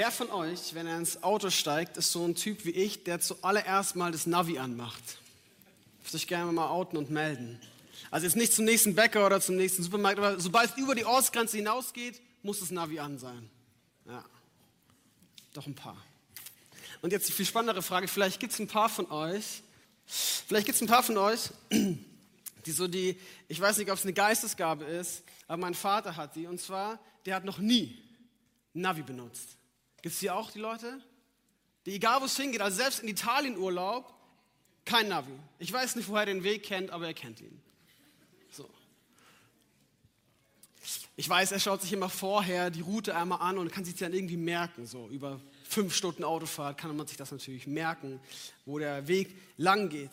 Wer von euch, wenn er ins Auto steigt, ist so ein Typ wie ich, der zuallererst mal das Navi anmacht? Dürft euch gerne mal outen und melden. Also jetzt nicht zum nächsten Bäcker oder zum nächsten Supermarkt, aber sobald es über die Ortsgrenze hinausgeht, muss das Navi an sein. Ja, doch ein paar. Und jetzt die viel spannendere Frage, vielleicht gibt es ein paar von euch, vielleicht gibt es ein paar von euch, die so die, ich weiß nicht, ob es eine Geistesgabe ist, aber mein Vater hat die. Und zwar, der hat noch nie Navi benutzt. Gibt es hier auch die Leute? Die egal wo es hingeht, also selbst in Italien Urlaub, kein Navi. Ich weiß nicht, woher er den Weg kennt, aber er kennt ihn. So. Ich weiß, er schaut sich immer vorher die Route einmal an und kann sich dann irgendwie merken. So über fünf Stunden Autofahrt kann man sich das natürlich merken, wo der Weg lang geht.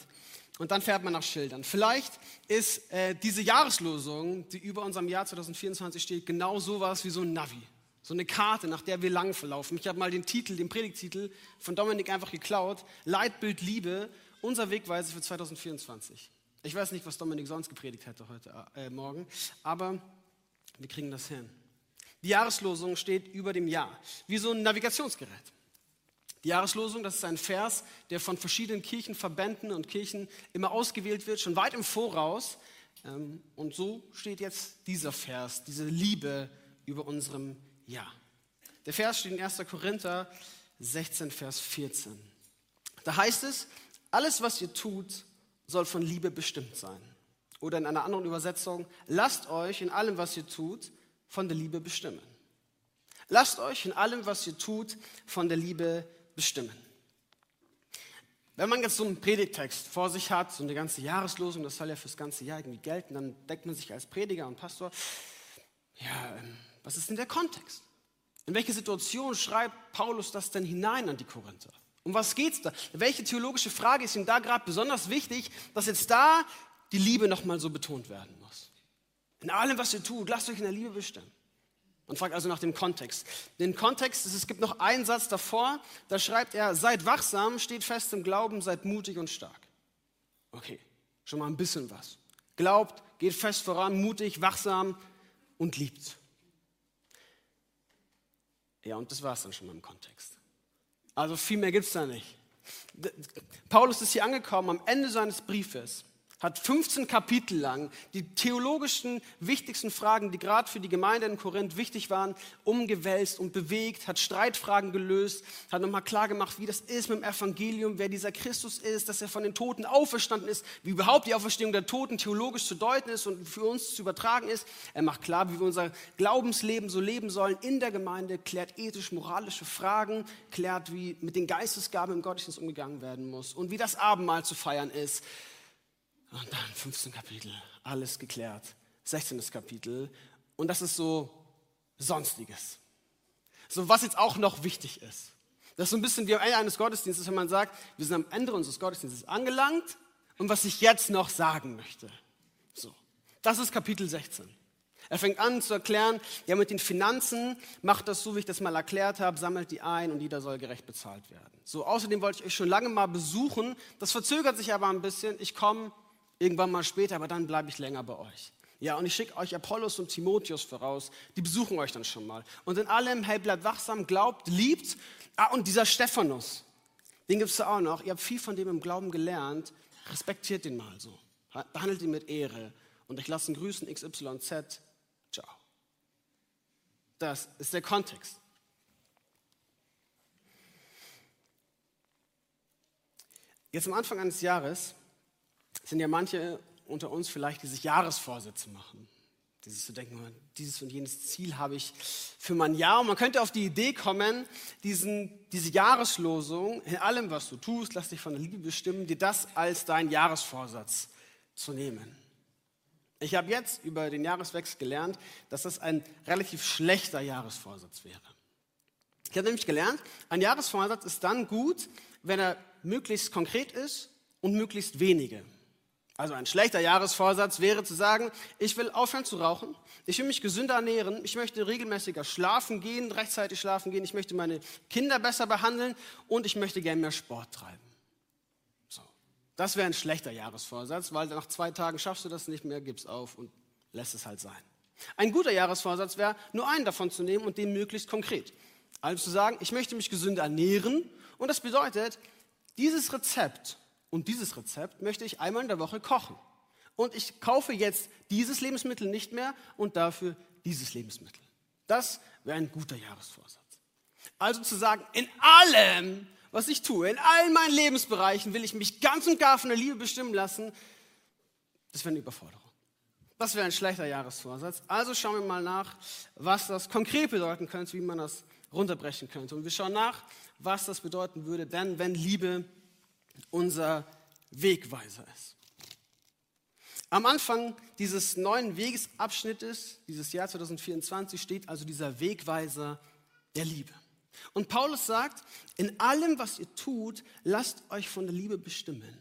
Und dann fährt man nach Schildern. Vielleicht ist äh, diese Jahreslosung, die über unserem Jahr 2024 steht, genau sowas wie so ein Navi. So eine Karte, nach der wir lang verlaufen. Ich habe mal den Titel, den Predigtitel von Dominik einfach geklaut. Leitbild Liebe, unser Wegweise für 2024. Ich weiß nicht, was Dominik sonst gepredigt hätte heute äh, Morgen, aber wir kriegen das hin. Die Jahreslosung steht über dem Jahr, wie so ein Navigationsgerät. Die Jahreslosung, das ist ein Vers, der von verschiedenen Kirchenverbänden und Kirchen immer ausgewählt wird, schon weit im Voraus. Ähm, und so steht jetzt dieser Vers, diese Liebe über unserem Jahr. Der Vers steht in 1. Korinther 16, Vers 14. Da heißt es, alles, was ihr tut, soll von Liebe bestimmt sein. Oder in einer anderen Übersetzung, lasst euch in allem, was ihr tut, von der Liebe bestimmen. Lasst euch in allem, was ihr tut, von der Liebe bestimmen. Wenn man jetzt so einen Predigtext vor sich hat, so eine ganze Jahreslosung, das soll ja fürs ganze Jahr irgendwie gelten, dann denkt man sich als Prediger und Pastor, ja, ähm, was ist denn der Kontext? In welche Situation schreibt Paulus das denn hinein an die Korinther? Um was geht es da? Welche theologische Frage ist ihm da gerade besonders wichtig, dass jetzt da die Liebe nochmal so betont werden muss? In allem, was ihr tut, lasst euch in der Liebe bestimmen. Man fragt also nach dem Kontext. Den Kontext ist, es gibt noch einen Satz davor, da schreibt er, seid wachsam, steht fest im Glauben, seid mutig und stark. Okay, schon mal ein bisschen was. Glaubt, geht fest voran, mutig, wachsam und liebt. Ja, und das war es dann schon mal im Kontext. Also viel mehr gibt es da nicht. Paulus ist hier angekommen am Ende seines Briefes hat 15 Kapitel lang die theologischen wichtigsten Fragen, die gerade für die Gemeinde in Korinth wichtig waren, umgewälzt und bewegt, hat Streitfragen gelöst, hat nochmal klargemacht, wie das ist mit dem Evangelium, wer dieser Christus ist, dass er von den Toten auferstanden ist, wie überhaupt die Auferstehung der Toten theologisch zu deuten ist und für uns zu übertragen ist. Er macht klar, wie wir unser Glaubensleben so leben sollen in der Gemeinde, klärt ethisch-moralische Fragen, klärt, wie mit den Geistesgaben im Gottesdienst umgegangen werden muss und wie das Abendmahl zu feiern ist und dann 15 Kapitel, alles geklärt. 16. Kapitel. Und das ist so Sonstiges. So, was jetzt auch noch wichtig ist. Das ist so ein bisschen wie am Ende eines Gottesdienstes, wenn man sagt, wir sind am Ende unseres Gottesdienstes angelangt und was ich jetzt noch sagen möchte. So, das ist Kapitel 16. Er fängt an zu erklären, ja, mit den Finanzen macht das so, wie ich das mal erklärt habe, sammelt die ein und jeder soll gerecht bezahlt werden. So, außerdem wollte ich euch schon lange mal besuchen. Das verzögert sich aber ein bisschen. Ich komme irgendwann mal später, aber dann bleibe ich länger bei euch. Ja, und ich schicke euch Apollos und Timotheus voraus, die besuchen euch dann schon mal. Und in allem, hey, bleibt wachsam, glaubt, liebt. Ah, und dieser Stephanus, den gibt es auch noch. Ihr habt viel von dem im Glauben gelernt. Respektiert den mal so. Behandelt ihn mit Ehre. Und ich lasse ihn grüßen, XYZ. Ciao. Das ist der Kontext. Jetzt am Anfang eines Jahres sind ja manche unter uns vielleicht, die sich Jahresvorsätze machen. Die sich so denken, dieses und jenes Ziel habe ich für mein Jahr. Und man könnte auf die Idee kommen, diesen, diese Jahreslosung, in allem, was du tust, lass dich von der Liebe bestimmen, dir das als dein Jahresvorsatz zu nehmen. Ich habe jetzt über den Jahreswechsel gelernt, dass das ein relativ schlechter Jahresvorsatz wäre. Ich habe nämlich gelernt, ein Jahresvorsatz ist dann gut, wenn er möglichst konkret ist und möglichst wenige. Also ein schlechter Jahresvorsatz wäre zu sagen, ich will aufhören zu rauchen, ich will mich gesünder ernähren, ich möchte regelmäßiger schlafen gehen, rechtzeitig schlafen gehen, ich möchte meine Kinder besser behandeln und ich möchte gerne mehr Sport treiben. So. Das wäre ein schlechter Jahresvorsatz, weil nach zwei Tagen schaffst du das nicht mehr, gibst auf und lässt es halt sein. Ein guter Jahresvorsatz wäre, nur einen davon zu nehmen und den möglichst konkret. Also zu sagen, ich möchte mich gesünder ernähren und das bedeutet, dieses Rezept und dieses Rezept möchte ich einmal in der Woche kochen. Und ich kaufe jetzt dieses Lebensmittel nicht mehr und dafür dieses Lebensmittel. Das wäre ein guter Jahresvorsatz. Also zu sagen, in allem, was ich tue, in allen meinen Lebensbereichen will ich mich ganz und gar von der Liebe bestimmen lassen, das wäre eine Überforderung. Das wäre ein schlechter Jahresvorsatz. Also schauen wir mal nach, was das konkret bedeuten könnte, wie man das runterbrechen könnte. Und wir schauen nach, was das bedeuten würde, denn wenn Liebe unser Wegweiser ist. Am Anfang dieses neuen Wegesabschnittes, dieses Jahr 2024, steht also dieser Wegweiser der Liebe. Und Paulus sagt, in allem, was ihr tut, lasst euch von der Liebe bestimmen.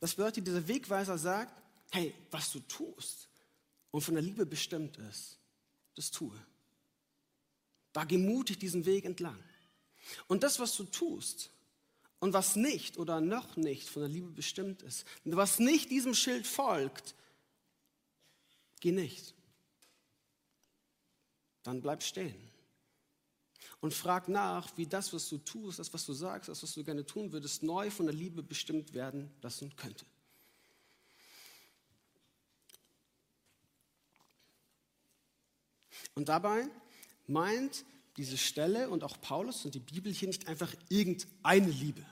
Das bedeutet, dieser Wegweiser sagt, hey, was du tust und von der Liebe bestimmt ist, das tue. Da geh mutig diesen Weg entlang. Und das, was du tust und was nicht oder noch nicht von der Liebe bestimmt ist, was nicht diesem Schild folgt, geh nicht. Dann bleib stehen. Und frag nach, wie das, was du tust, das, was du sagst, das, was du gerne tun würdest, neu von der Liebe bestimmt werden lassen könnte. Und dabei meint diese Stelle und auch Paulus und die Bibel hier nicht einfach irgendeine Liebe.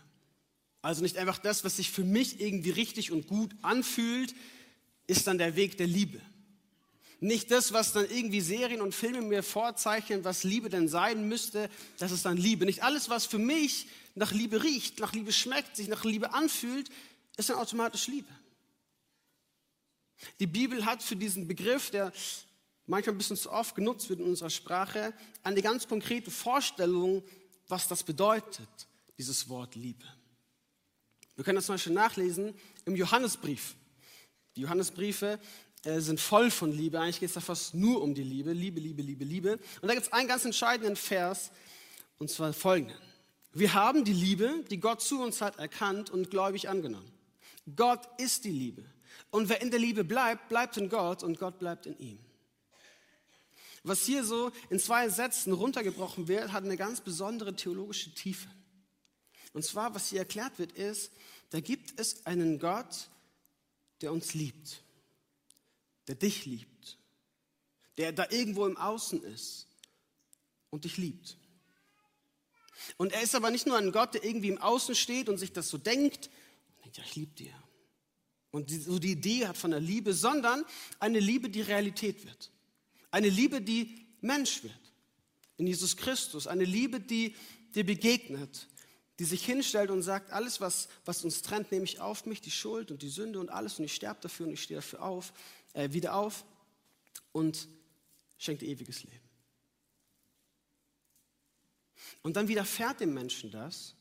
Also nicht einfach das, was sich für mich irgendwie richtig und gut anfühlt, ist dann der Weg der Liebe. Nicht das, was dann irgendwie Serien und Filme mir vorzeichnen, was Liebe denn sein müsste, das ist dann Liebe. Nicht alles, was für mich nach Liebe riecht, nach Liebe schmeckt, sich nach Liebe anfühlt, ist dann automatisch Liebe. Die Bibel hat für diesen Begriff, der manchmal ein bisschen zu oft genutzt wird in unserer Sprache, eine ganz konkrete Vorstellung, was das bedeutet, dieses Wort Liebe. Wir können das zum Beispiel nachlesen im Johannesbrief. Die Johannesbriefe äh, sind voll von Liebe. Eigentlich geht es da fast nur um die Liebe. Liebe, Liebe, Liebe, Liebe. Und da gibt es einen ganz entscheidenden Vers, und zwar folgenden. Wir haben die Liebe, die Gott zu uns hat, erkannt und gläubig angenommen. Gott ist die Liebe. Und wer in der Liebe bleibt, bleibt in Gott und Gott bleibt in ihm. Was hier so in zwei Sätzen runtergebrochen wird, hat eine ganz besondere theologische Tiefe. Und zwar, was hier erklärt wird, ist, da gibt es einen Gott, der uns liebt, der dich liebt, der da irgendwo im Außen ist und dich liebt. Und er ist aber nicht nur ein Gott, der irgendwie im Außen steht und sich das so denkt, und denkt, ja, ich liebe dir. Und so die Idee hat von der Liebe, sondern eine Liebe, die Realität wird. Eine Liebe, die Mensch wird. In Jesus Christus. Eine Liebe, die dir begegnet. Die sich hinstellt und sagt, alles, was, was uns trennt, nehme ich auf mich, die Schuld und die Sünde und alles. Und ich sterbe dafür und ich stehe dafür auf, äh, wieder auf und schenkt ewiges Leben. Und dann widerfährt dem Menschen das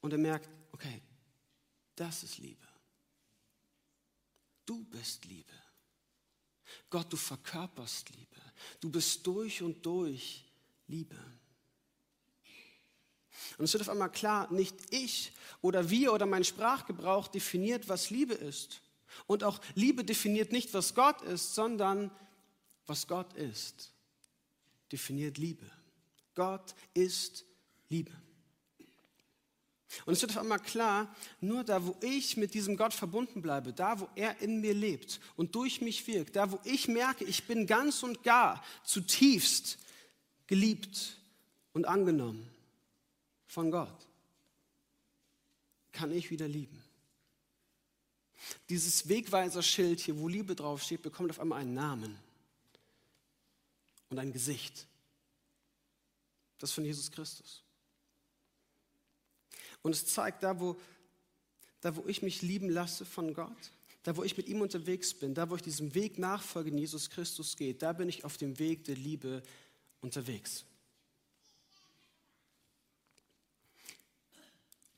und er merkt, okay, das ist Liebe. Du bist Liebe. Gott, du verkörperst Liebe. Du bist durch und durch Liebe. Und es wird auf einmal klar, nicht ich oder wir oder mein Sprachgebrauch definiert, was Liebe ist. Und auch Liebe definiert nicht, was Gott ist, sondern was Gott ist, definiert Liebe. Gott ist Liebe. Und es wird auf einmal klar, nur da, wo ich mit diesem Gott verbunden bleibe, da, wo er in mir lebt und durch mich wirkt, da, wo ich merke, ich bin ganz und gar zutiefst geliebt und angenommen von Gott, kann ich wieder lieben. Dieses Wegweiser-Schild hier, wo Liebe draufsteht, bekommt auf einmal einen Namen und ein Gesicht. Das von Jesus Christus. Und es zeigt, da wo, da wo ich mich lieben lasse von Gott, da wo ich mit ihm unterwegs bin, da wo ich diesem Weg nachfolge, in Jesus Christus geht, da bin ich auf dem Weg der Liebe unterwegs.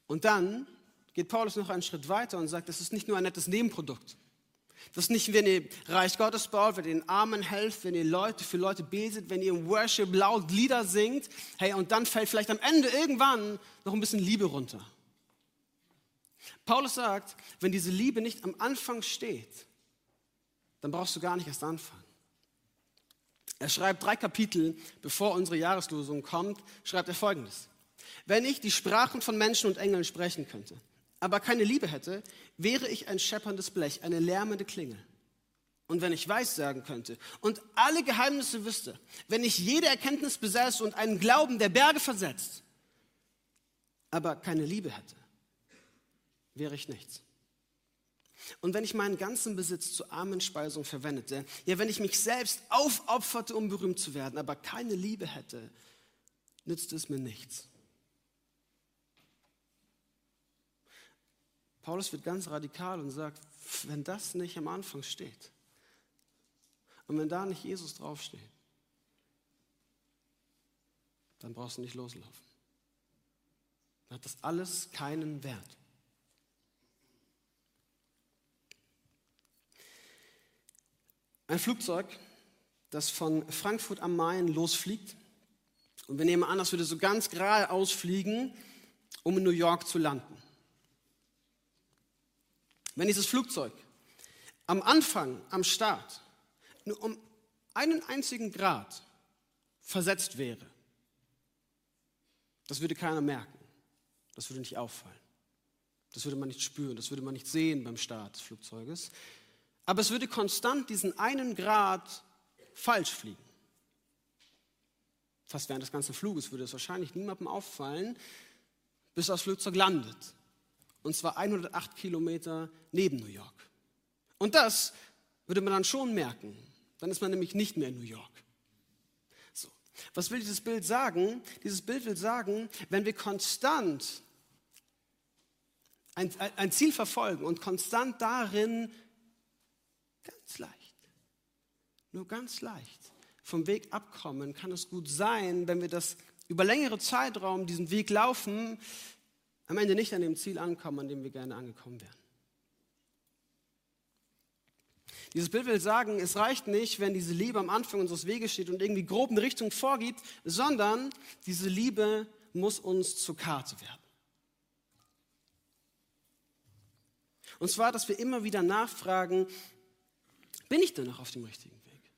Und dann geht Paulus noch einen Schritt weiter und sagt, das ist nicht nur ein nettes Nebenprodukt. Das ist nicht, wenn ihr Reich Gottes baut, wenn ihr den Armen helft, wenn ihr Leute für Leute betet, wenn ihr im Worship laut Lieder singt, hey, und dann fällt vielleicht am Ende irgendwann noch ein bisschen Liebe runter. Paulus sagt, wenn diese Liebe nicht am Anfang steht, dann brauchst du gar nicht erst anfangen. Er schreibt drei Kapitel, bevor unsere Jahreslosung kommt, schreibt er folgendes. Wenn ich die Sprachen von Menschen und Engeln sprechen könnte, aber keine Liebe hätte, wäre ich ein schepperndes Blech, eine lärmende Klingel. Und wenn ich weiß sagen könnte und alle Geheimnisse wüsste, wenn ich jede Erkenntnis besäße und einen Glauben, der Berge versetzt, aber keine Liebe hätte, wäre ich nichts. Und wenn ich meinen ganzen Besitz zur armen Speisung verwendete, ja, wenn ich mich selbst aufopferte, um berühmt zu werden, aber keine Liebe hätte, nützt es mir nichts. Paulus wird ganz radikal und sagt, wenn das nicht am Anfang steht und wenn da nicht Jesus draufsteht, dann brauchst du nicht loslaufen. Dann hat das alles keinen Wert. Ein Flugzeug, das von Frankfurt am Main losfliegt. Und wir nehmen an, das würde so ganz gerade ausfliegen, um in New York zu landen. Wenn dieses Flugzeug am Anfang, am Start, nur um einen einzigen Grad versetzt wäre, das würde keiner merken. Das würde nicht auffallen. Das würde man nicht spüren, das würde man nicht sehen beim Start des Flugzeuges. Aber es würde konstant diesen einen Grad falsch fliegen. Fast während des ganzen Fluges würde es wahrscheinlich niemandem auffallen, bis das Flugzeug landet. Und zwar 108 Kilometer neben New York. Und das würde man dann schon merken. Dann ist man nämlich nicht mehr in New York. So. Was will dieses Bild sagen? Dieses Bild will sagen, wenn wir konstant ein, ein Ziel verfolgen und konstant darin Ganz leicht. Nur ganz leicht. Vom Weg abkommen kann es gut sein, wenn wir das über längere Zeitraum diesen Weg laufen, am Ende nicht an dem Ziel ankommen, an dem wir gerne angekommen wären. Dieses Bild will sagen, es reicht nicht, wenn diese Liebe am Anfang unseres Weges steht und irgendwie grob eine Richtung vorgibt, sondern diese Liebe muss uns zur Karte werden. Und zwar, dass wir immer wieder nachfragen, bin ich denn noch auf dem richtigen Weg?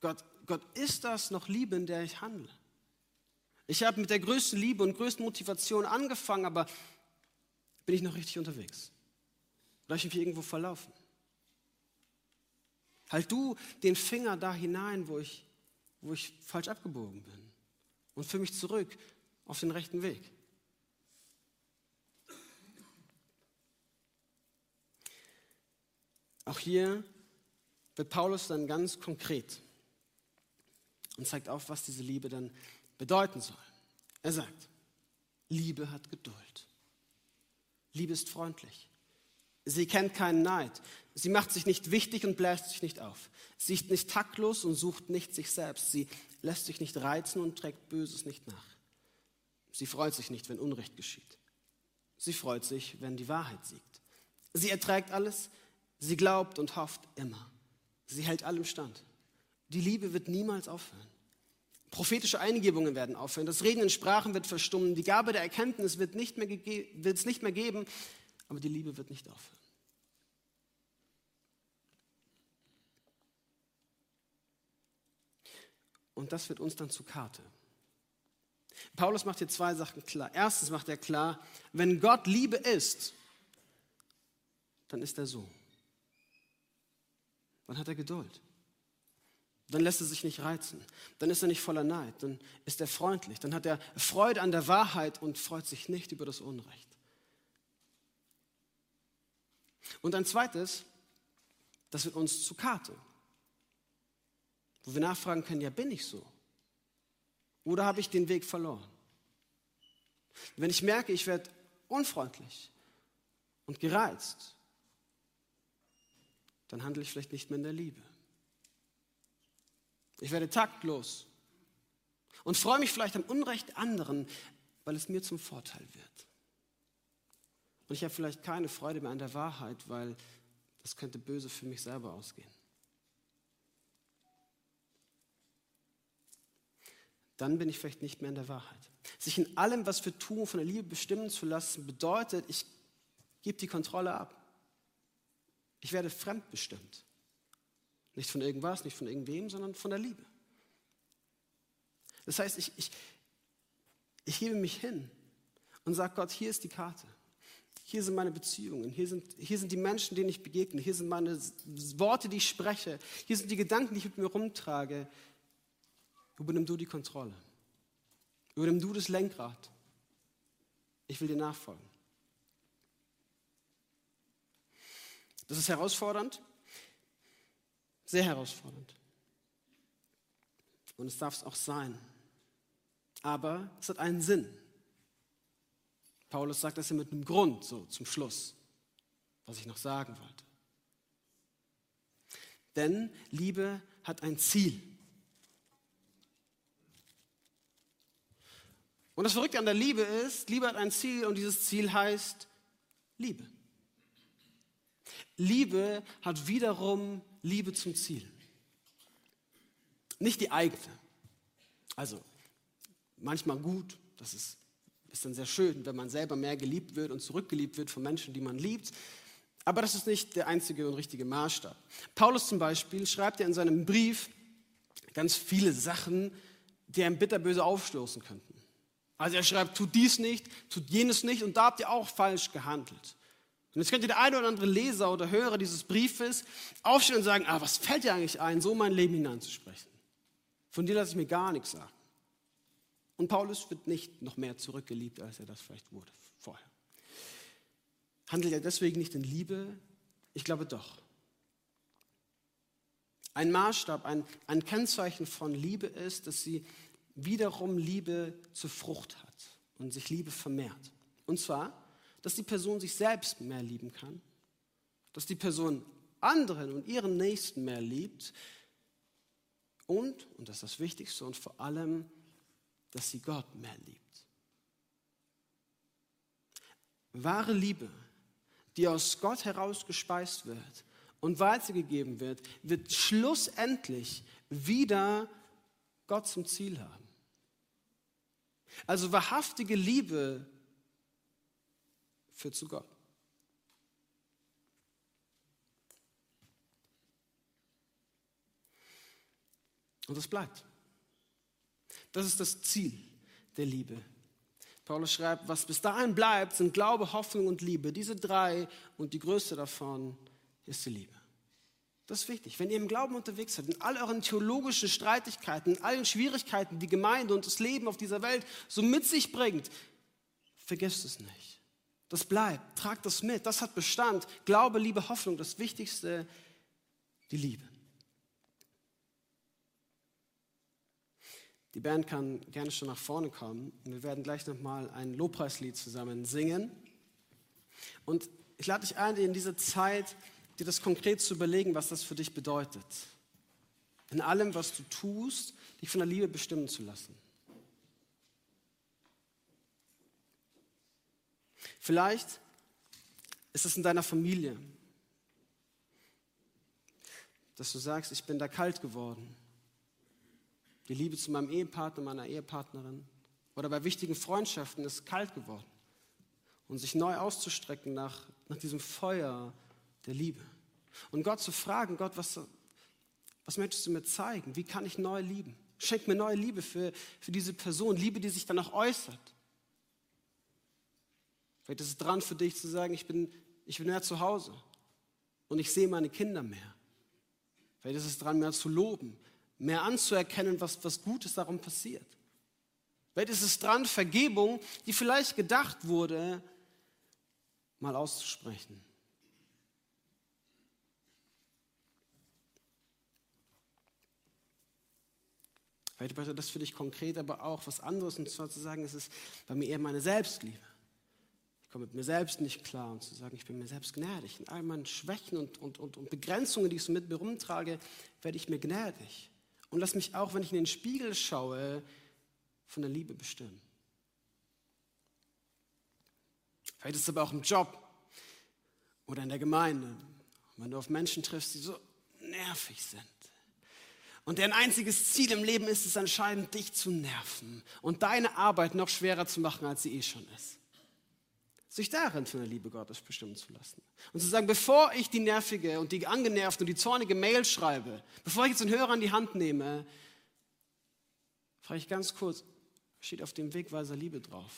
Gott, Gott, ist das noch Liebe, in der ich handle? Ich habe mit der größten Liebe und größten Motivation angefangen, aber bin ich noch richtig unterwegs? Oder ich mich irgendwo verlaufen? Halt du den Finger da hinein, wo ich, wo ich falsch abgebogen bin und führe mich zurück auf den rechten Weg. Auch hier wird Paulus dann ganz konkret und zeigt auf, was diese Liebe dann bedeuten soll. Er sagt, Liebe hat Geduld. Liebe ist freundlich. Sie kennt keinen Neid. Sie macht sich nicht wichtig und bläst sich nicht auf. Sie ist nicht taktlos und sucht nicht sich selbst. Sie lässt sich nicht reizen und trägt Böses nicht nach. Sie freut sich nicht, wenn Unrecht geschieht. Sie freut sich, wenn die Wahrheit siegt. Sie erträgt alles, Sie glaubt und hofft immer. Sie hält allem stand. Die Liebe wird niemals aufhören. Prophetische Eingebungen werden aufhören. Das Reden in Sprachen wird verstummen. Die Gabe der Erkenntnis wird, nicht es nicht mehr geben. Aber die Liebe wird nicht aufhören. Und das wird uns dann zur Karte. Paulus macht hier zwei Sachen klar. Erstens macht er klar, wenn Gott Liebe ist, dann ist er so. Dann hat er Geduld. Dann lässt er sich nicht reizen. Dann ist er nicht voller Neid. Dann ist er freundlich. Dann hat er Freude an der Wahrheit und freut sich nicht über das Unrecht. Und ein zweites, das wird uns zu Karte. Wo wir nachfragen können, ja, bin ich so? Oder habe ich den Weg verloren? Wenn ich merke, ich werde unfreundlich und gereizt dann handle ich vielleicht nicht mehr in der Liebe. Ich werde taktlos und freue mich vielleicht am Unrecht anderen, weil es mir zum Vorteil wird. Und ich habe vielleicht keine Freude mehr an der Wahrheit, weil das könnte böse für mich selber ausgehen. Dann bin ich vielleicht nicht mehr in der Wahrheit. Sich in allem, was wir tun, von der Liebe bestimmen zu lassen, bedeutet, ich gebe die Kontrolle ab. Ich werde fremdbestimmt. Nicht von irgendwas, nicht von irgendwem, sondern von der Liebe. Das heißt, ich, ich, ich gebe mich hin und sage Gott, hier ist die Karte. Hier sind meine Beziehungen, hier sind, hier sind die Menschen, denen ich begegne, hier sind meine Worte, die ich spreche, hier sind die Gedanken, die ich mit mir rumtrage. Übernimm du die Kontrolle. Übernimm du das Lenkrad. Ich will dir nachfolgen. Das ist herausfordernd, sehr herausfordernd. Und es darf es auch sein. Aber es hat einen Sinn. Paulus sagt das ja mit einem Grund, so zum Schluss, was ich noch sagen wollte. Denn Liebe hat ein Ziel. Und das Verrückte an der Liebe ist, Liebe hat ein Ziel und dieses Ziel heißt Liebe. Liebe hat wiederum Liebe zum Ziel. Nicht die eigene. Also manchmal gut, das ist ist dann sehr schön, wenn man selber mehr geliebt wird und zurückgeliebt wird von Menschen, die man liebt. Aber das ist nicht der einzige und richtige Maßstab. Paulus zum Beispiel schreibt ja in seinem Brief ganz viele Sachen, die einem bitterböse aufstoßen könnten. Also er schreibt, tut dies nicht, tut jenes nicht und da habt ihr auch falsch gehandelt. Und jetzt könnte der eine oder andere Leser oder Hörer dieses Briefes aufstehen und sagen, ah, was fällt dir eigentlich ein, so mein Leben hineinzusprechen? Von dir lasse ich mir gar nichts sagen. Und Paulus wird nicht noch mehr zurückgeliebt, als er das vielleicht wurde vorher. Handelt er deswegen nicht in Liebe? Ich glaube doch. Ein Maßstab, ein, ein Kennzeichen von Liebe ist, dass sie wiederum Liebe zur Frucht hat und sich Liebe vermehrt. Und zwar, dass die Person sich selbst mehr lieben kann, dass die Person anderen und ihren Nächsten mehr liebt und, und das ist das Wichtigste und vor allem, dass sie Gott mehr liebt. Wahre Liebe, die aus Gott herausgespeist wird und weitergegeben wird, wird schlussendlich wieder Gott zum Ziel haben. Also wahrhaftige Liebe führt zu Gott. Und es bleibt. Das ist das Ziel der Liebe. Paulus schreibt, was bis dahin bleibt, sind Glaube, Hoffnung und Liebe. Diese drei und die größte davon ist die Liebe. Das ist wichtig. Wenn ihr im Glauben unterwegs seid, in all euren theologischen Streitigkeiten, in allen Schwierigkeiten, die Gemeinde und das Leben auf dieser Welt so mit sich bringt, vergesst es nicht. Das bleibt, tragt das mit, das hat Bestand. Glaube, Liebe, Hoffnung, das Wichtigste, die Liebe. Die Band kann gerne schon nach vorne kommen. Wir werden gleich nochmal ein Lobpreislied zusammen singen. Und ich lade dich ein, in dieser Zeit dir das konkret zu überlegen, was das für dich bedeutet. In allem, was du tust, dich von der Liebe bestimmen zu lassen. Vielleicht ist es in deiner Familie, dass du sagst, ich bin da kalt geworden die Liebe zu meinem Ehepartner, meiner Ehepartnerin oder bei wichtigen Freundschaften ist kalt geworden. Und sich neu auszustrecken nach, nach diesem Feuer der Liebe. Und Gott zu fragen, Gott, was, was möchtest du mir zeigen? Wie kann ich neu lieben? Schenk mir neue Liebe für, für diese Person, Liebe, die sich dann auch äußert. Vielleicht ist es dran für dich zu sagen, ich bin, ich bin mehr zu Hause und ich sehe meine Kinder mehr. Vielleicht ist es dran, mehr zu loben, mehr anzuerkennen, was, was Gutes darum passiert. Vielleicht ist es dran, Vergebung, die vielleicht gedacht wurde, mal auszusprechen. Vielleicht bedeutet das für dich konkret, aber auch was anderes, und zwar zu sagen, es ist bei mir eher meine Selbstliebe. Komme mit mir selbst nicht klar und zu sagen, ich bin mir selbst gnädig. In all meinen Schwächen und, und, und, und Begrenzungen, die ich so mit mir rumtrage, werde ich mir gnädig. Und lass mich auch, wenn ich in den Spiegel schaue, von der Liebe bestimmen. Vielleicht ist es aber auch im Job oder in der Gemeinde, wenn du auf Menschen triffst, die so nervig sind. Und deren einziges Ziel im Leben ist es anscheinend, dich zu nerven und deine Arbeit noch schwerer zu machen, als sie eh schon ist. Sich darin von der Liebe Gottes bestimmen zu lassen. Und zu sagen, bevor ich die nervige und die angenervte und die zornige Mail schreibe, bevor ich jetzt den Hörer an die Hand nehme, frage ich ganz kurz, steht auf dem Wegweiser Liebe drauf?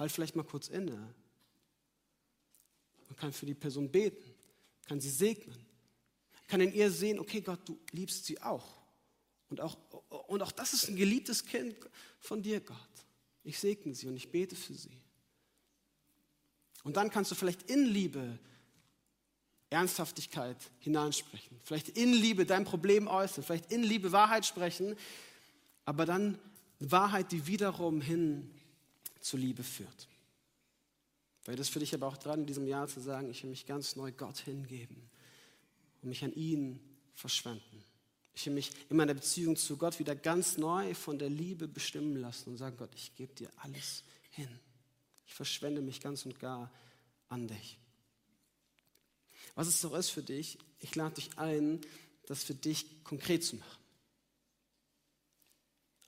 Halt vielleicht mal kurz inne. Man kann für die Person beten, kann sie segnen, kann in ihr sehen, okay Gott, du liebst sie auch. Und auch, und auch das ist ein geliebtes Kind von dir, Gott. Ich segne sie und ich bete für sie. Und dann kannst du vielleicht in Liebe Ernsthaftigkeit hineinsprechen. Vielleicht in Liebe dein Problem äußern, vielleicht in Liebe Wahrheit sprechen, aber dann Wahrheit, die wiederum hin zur Liebe führt. Weil das für dich aber auch dran, in diesem Jahr zu sagen, ich will mich ganz neu Gott hingeben und mich an ihn verschwenden. Ich will mich in meiner Beziehung zu Gott wieder ganz neu von der Liebe bestimmen lassen und sagen, Gott, ich gebe dir alles hin. Ich verschwende mich ganz und gar an dich. Was es doch ist für dich, ich lade dich ein, das für dich konkret zu machen.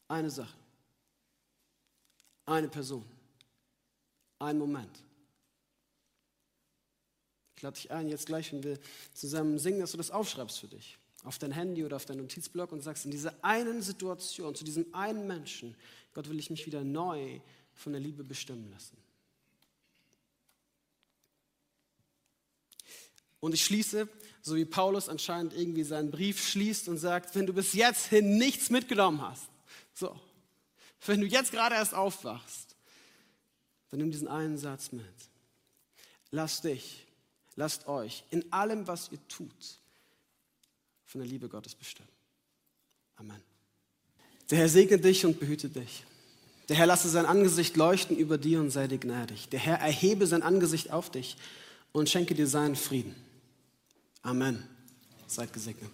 Eine Sache, eine Person, ein Moment. Ich lade dich ein, jetzt gleich, wenn wir zusammen singen, dass du das aufschreibst für dich auf dein Handy oder auf deinen Notizblock und sagst, in dieser einen Situation, zu diesem einen Menschen, Gott will ich mich wieder neu von der Liebe bestimmen lassen. Und ich schließe, so wie Paulus anscheinend irgendwie seinen Brief schließt und sagt, wenn du bis jetzt hin nichts mitgenommen hast, so, wenn du jetzt gerade erst aufwachst, dann nimm diesen einen Satz mit. Lasst dich, lasst euch in allem, was ihr tut, von der Liebe Gottes bestimmen. Amen. Der Herr segne dich und behüte dich. Der Herr lasse sein Angesicht leuchten über dir und sei dir gnädig. Der Herr erhebe sein Angesicht auf dich und schenke dir seinen Frieden. Amen. Seid gesegnet.